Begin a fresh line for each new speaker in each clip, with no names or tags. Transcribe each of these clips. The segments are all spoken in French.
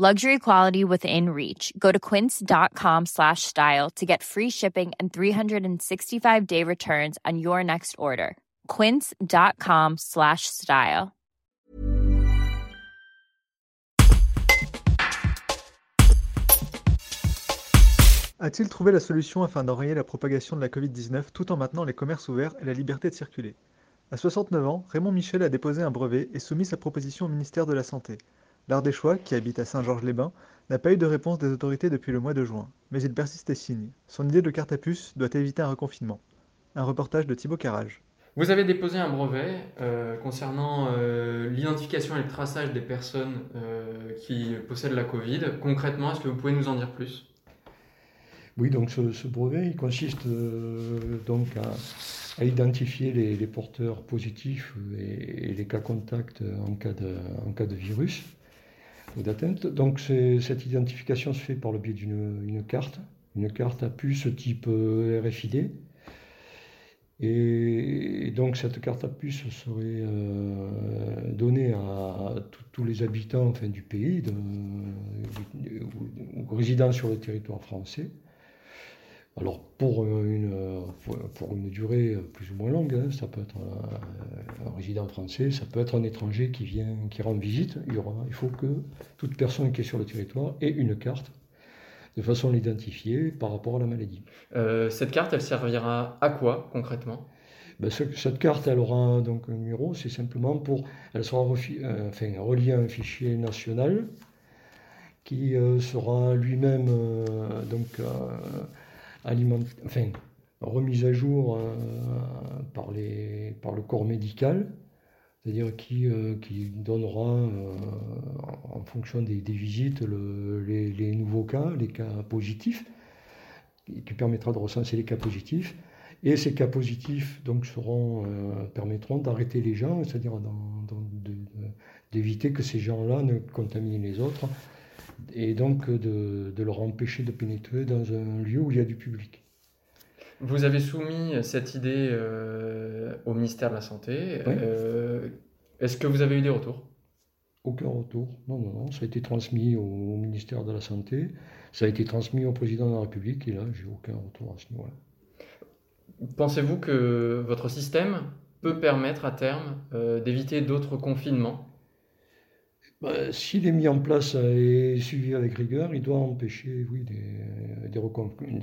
Luxury quality within reach. Go to quince.com slash style to get free shipping and 365 day returns on your next order. Quince.com slash style.
A-t-il trouvé la solution afin d'enrayer la propagation de la Covid-19 tout en maintenant les commerces ouverts et la liberté de circuler? À 69 ans, Raymond Michel a déposé un brevet et soumis sa proposition au ministère de la Santé. L'Ardéchois, qui habite à Saint-Georges-les-Bains, n'a pas eu de réponse des autorités depuis le mois de juin, mais il persiste et signe. Son idée de carte à puce doit éviter un reconfinement. Un reportage de Thibaut Carrage.
Vous avez déposé un brevet euh, concernant euh, l'identification et le traçage des personnes euh, qui possèdent la Covid. Concrètement, est-ce que vous pouvez nous en dire plus?
Oui, donc ce, brevet, il consiste donc à, identifier les, porteurs positifs et, les cas contacts en cas de, en cas de virus Donc cette identification se fait par le biais d'une carte, une carte à puce type RFID et donc cette carte à puce serait euh, donnée à tous les habitants du pays résidant sur le territoire français. Alors pour une, pour une durée plus ou moins longue, hein, ça peut être un, résident français, ça peut être un étranger qui vient, qui rend visite. Il, y aura, il faut que toute personne qui est sur le territoire ait une carte de façon à l'identifier par rapport à la maladie.
Euh, cette carte, elle servira à quoi concrètement?
Ben, cette carte, elle aura donc un numéro, c'est simplement pour, elle sera euh, enfin, reliée à un fichier national qui euh, sera lui-même donc remise à jour par, les, par le corps médical c'est-à-dire qui, euh, donnera, euh, en fonction des, visites, les, nouveaux cas, les cas positifs, qui permettra de recenser les cas positifs. Et ces cas positifs euh, permettront d'arrêter les gens, c'est-à-dire d'éviter que ces gens-là ne contaminent les autres, et donc de, de leur empêcher de pénétrer dans un lieu où il y a du public.
Vous avez soumis cette idée euh, au ministère de la Santé. Euh, est-ce que vous avez eu des retours?
Aucun retour. Non, non, non. Ça a été transmis au ministère de la Santé. Ça a été transmis au président de la République. Et là, j'ai aucun retour à ce niveau-là.
Pensez-vous que votre système peut permettre à terme euh, d'éviter d'autres confinements?
Bah, S'il est mis en place et suivi avec rigueur, il doit empêcher oui, des, des,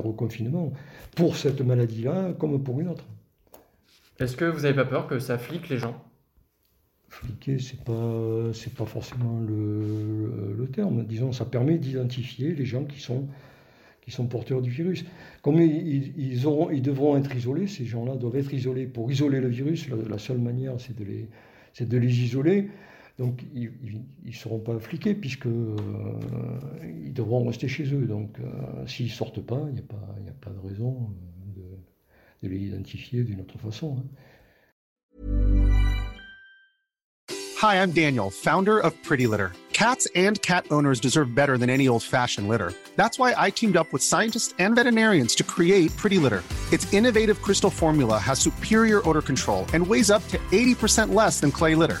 reconfinements pour cette maladie-là comme pour une autre.
Est-ce que vous n'avez pas peur que ça flique les gens?
Fliquer, c'est pas c'est pas forcément le, le, terme. Disons, ça permet d'identifier les gens qui sont qui sont porteurs du virus. Comme ils, ils, auront, ils devront être isolés, ces gens-là doivent être isolés. Pour isoler le virus, la, seule manière, c'est de les c'est de les isoler. Donc ils ne seront pas euh, devront rester chez eux. Donc euh, s'ils ne sortent pas, il n'y a pas de raison de, de les identifier d'une autre façon. Hein.
Hi, I'm Daniel, founder of Pretty Litter. Cats and cat owners deserve better than any old-fashioned litter. That's why I teamed up with scientists and veterinarians to create Pretty Litter. Its innovative crystal formula has superior odor control and weighs up to 80% less than clay litter.